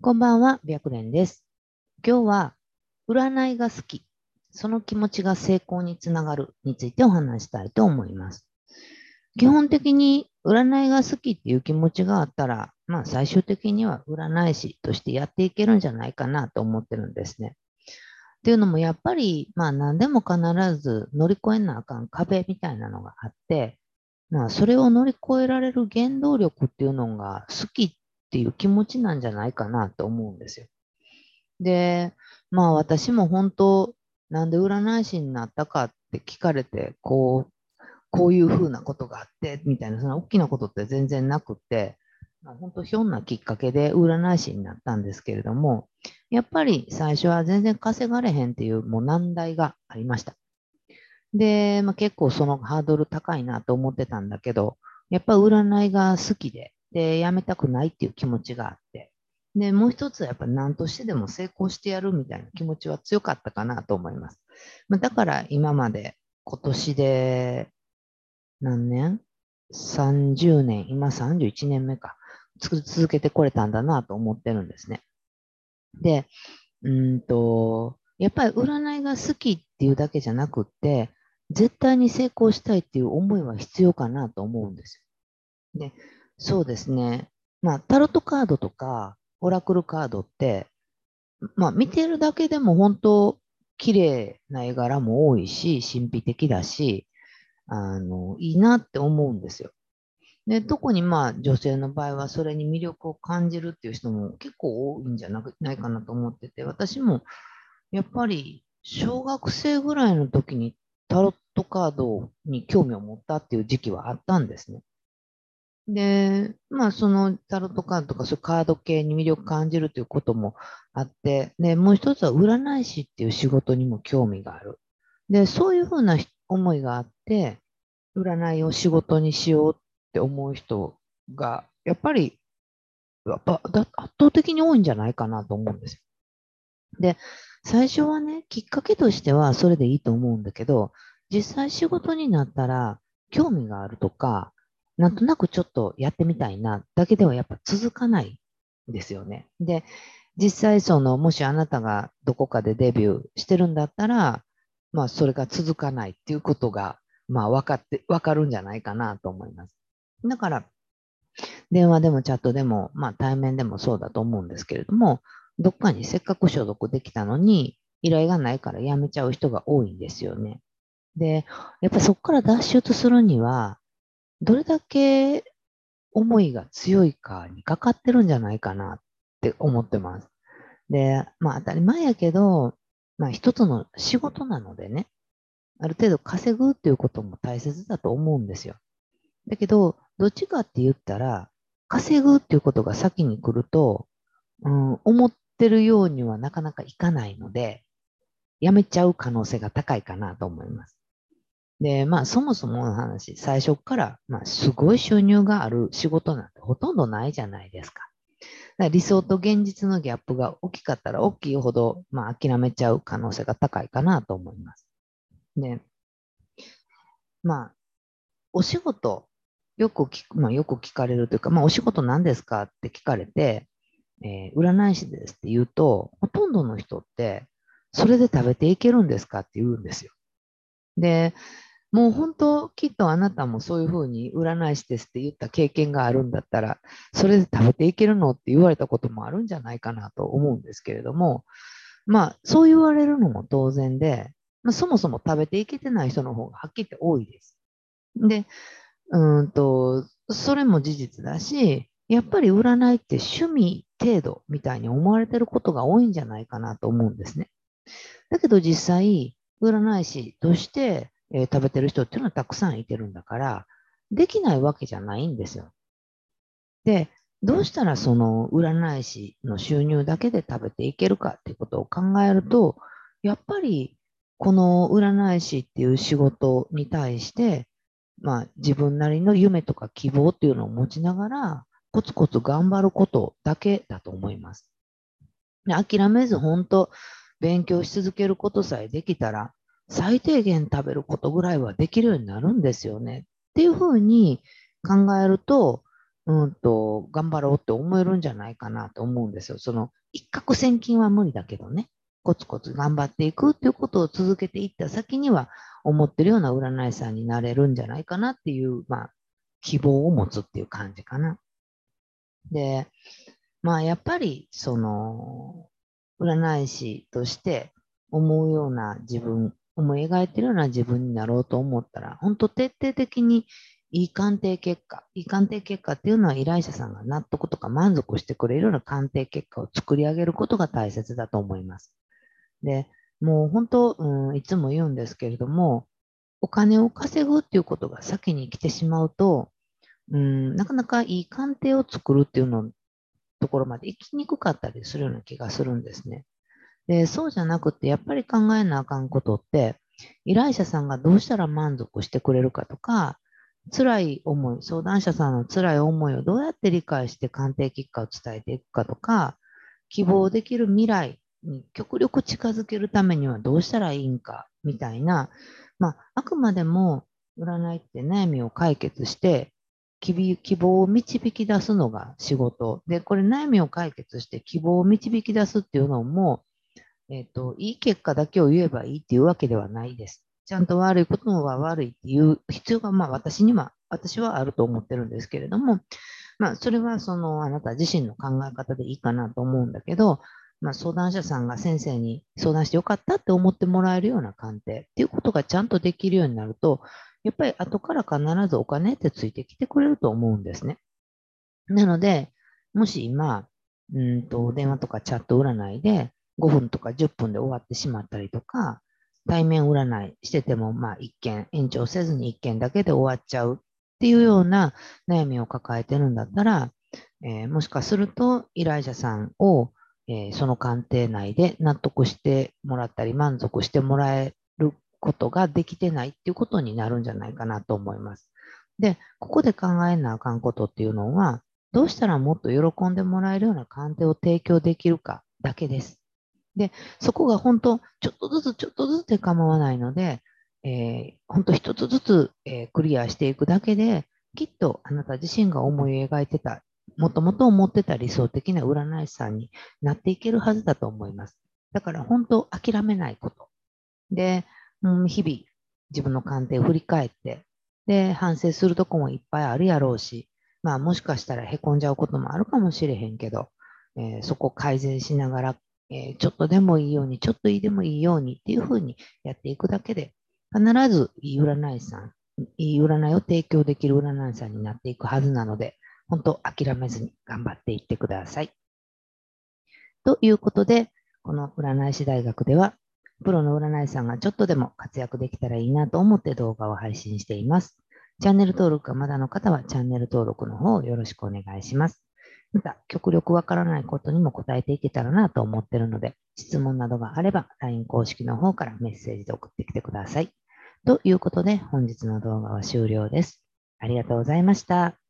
こんばんは、白蓮です。今日は、占いが好き、その気持ちが成功につながるについてお話したいと思います。基本的に占いが好きっていう気持ちがあったら、まあ最終的には占い師としてやっていけるんじゃないかなと思ってるんですね。っていうのもやっぱり、まあ何でも必ず乗り越えなあかん壁みたいなのがあって、まあそれを乗り越えられる原動力っていうのが好きっていう気持ちなんじゃないかなと思うんですよ。で、まあ私も本当、なんで占い師になったかって聞かれて、こう、こういうふうなことがあって、みたいな、その大きなことって全然なくって、まあ、本当ひょんなきっかけで占い師になったんですけれども、やっぱり最初は全然稼がれへんっていうもう難題がありました。で、まあ、結構そのハードル高いなと思ってたんだけど、やっぱ占いが好きで、で、やめたくないっていう気持ちがあって、で、もう一つはやっぱ何としてでも成功してやるみたいな気持ちは強かったかなと思います。まあ、だから今まで今年で何年 ?30 年、今31年目か。続けてこれたんだなと思ってるんですね。で、うんと、やっぱり占いが好きっていうだけじゃなくって、絶対に成功したいっていう思いは必要かなと思うんですよ。で、そうですね。まあ、タロットカードとか、オラクルカードって、まあ、見てるだけでも本当、綺麗な絵柄も多いし、神秘的だし、あの、いいなって思うんですよ。で、特にまあ、女性の場合はそれに魅力を感じるっていう人も結構多いんじゃなないかなと思ってて、私もやっぱり小学生ぐらいの時にタロットカードに興味を持ったっていう時期はあったんですね。で、まあ、そのタロットカードとかそういうカード系に魅力を感じるということもあって、で、もう一つは占い師っていう仕事にも興味がある。で、そういうふうな思いがあって、占いを仕事にしようって思う人が、やっぱり、やっぱ圧倒的に多いんじゃないかなと思うんですよ。で、最初はね、きっかけとしてはそれでいいと思うんだけど、実際仕事になったら興味があるとか、なんとなくちょっとやってみたいなだけではやっぱ続かないんですよね。で、実際その、もしあなたがどこかでデビューしてるんだったら、まあそれが続かないっていうことが、まあ分かって、分かるんじゃないかなと思います。だから、電話でもチャットでも、まあ対面でもそうだと思うんですけれども、どっかにせっかく所属できたのに、依頼がないから辞めちゃう人が多いんですよね。で、やっぱそこから脱出するには、どれだけ思いが強いかにかかってるんじゃないかなって思ってます。で、まあ当たり前やけど、まあ一つの仕事なのでね、ある程度稼ぐっていうことも大切だと思うんですよ。だけど、どっちかって言ったら、稼ぐっていうことが先に来ると、うん、思ってるようにはなかなかいかないので、辞めちゃう可能性が高いかなと思います。で、まあそもそもの話、最初から、まあすごい収入がある仕事なんてほとんどないじゃないですか。だから理想と現実のギャップが大きかったら大きいほど、まあ諦めちゃう可能性が高いかなと思います。で、まあ、お仕事、よく聞く、まあよく聞かれるというか、まあお仕事何ですかって聞かれて、えー、占い師ですって言うと、ほとんどの人って、それで食べていけるんですかって言うんですよ。で、もう本当、きっとあなたもそういうふうに占い師ですって言った経験があるんだったら、それで食べていけるのって言われたこともあるんじゃないかなと思うんですけれども、まあ、そう言われるのも当然で、まあ、そもそも食べていけてない人の方がはっきり言って多いです。で、うんと、それも事実だし、やっぱり占いって趣味程度みたいに思われてることが多いんじゃないかなと思うんですね。だけど実際、占い師として、えー、食べてる人っていうのはたくさんいてるんだから、できないわけじゃないんですよ。で、どうしたらその占い師の収入だけで食べていけるかっていうことを考えると、やっぱりこの占い師っていう仕事に対して、まあ自分なりの夢とか希望っていうのを持ちながら、コツコツ頑張ることだけだと思います。で諦めず本当、勉強し続けることさえできたら、最低限食べることぐらいはできるようになるんですよね。っていうふうに考えると、うんと、頑張ろうって思えるんじゃないかなと思うんですよ。その、一攫千金は無理だけどね、コツコツ頑張っていくっていうことを続けていった先には、思ってるような占い師さんになれるんじゃないかなっていう、まあ、希望を持つっていう感じかな。で、まあ、やっぱり、その、占い師として思うような自分、思い描いてるような自分になろうと思ったら、本当徹底的にいい鑑定結果、いい鑑定結果っていうのは依頼者さんが納得とか満足してくれるような鑑定結果を作り上げることが大切だと思います。で、もう本当、うん、いつも言うんですけれども、お金を稼ぐっていうことが先に来てしまうと、うん、なかなかいい鑑定を作るっていうのところまで行きにくかったりするような気がするんですね。で、そうじゃなくて、やっぱり考えなあかんことって、依頼者さんがどうしたら満足してくれるかとか、辛い思い、相談者さんの辛い思いをどうやって理解して鑑定結果を伝えていくかとか、希望できる未来に極力近づけるためにはどうしたらいいんか、みたいな、まあ、あくまでも占いって悩みを解決して、希望を導き出すのが仕事。で、これ悩みを解決して希望を導き出すっていうのも、えっ、ー、と、いい結果だけを言えばいいっていうわけではないです。ちゃんと悪いことは悪いっていう必要が、まあ私には、私はあると思ってるんですけれども、まあそれはそのあなた自身の考え方でいいかなと思うんだけど、まあ相談者さんが先生に相談してよかったって思ってもらえるような鑑定っていうことがちゃんとできるようになると、やっぱり後から必ずお金ってついてきてくれると思うんですね。なので、もし今、うんと電話とかチャット占いで5分とか10分で終わってしまったりとか、対面占いしてても、まあ一件、延長せずに一件だけで終わっちゃうっていうような悩みを抱えてるんだったら、えー、もしかすると依頼者さんを、えー、その鑑定内で納得してもらったり満足してもらえることができてないっていうことになるんじゃないかなと思います。で、ここで考えなあかんことっていうのは、どうしたらもっと喜んでもらえるような鑑定を提供できるかだけです。で、そこが本当、ちょっとずつちょっとずつで構わないので、えー、本当一つずつ、えー、クリアしていくだけで、きっとあなた自身が思い描いてた、もともと思ってた理想的な占い師さんになっていけるはずだと思います。だから本当諦めないこと。で、うん、日々自分の鑑定を振り返って、で、反省するとこもいっぱいあるやろうし、まあもしかしたら凹んじゃうこともあるかもしれへんけど、えー、そこ改善しながら、えー、ちょっとでもいいように、ちょっといいでもいいようにっていうふうにやっていくだけで、必ずいい占い師さん、いい占いを提供できる占い師さんになっていくはずなので、本当諦めずに頑張っていってください。ということで、この占い師大学ではプロの占い師さんがちょっとでも活躍できたらいいなと思って動画を配信しています。チャンネル登録がまだの方はチャンネル登録の方をよろしくお願いします。また、極力わからないことにも答えていけたらなと思ってるので、質問などがあれば LINE 公式の方からメッセージで送ってきてください。ということで、本日の動画は終了です。ありがとうございました。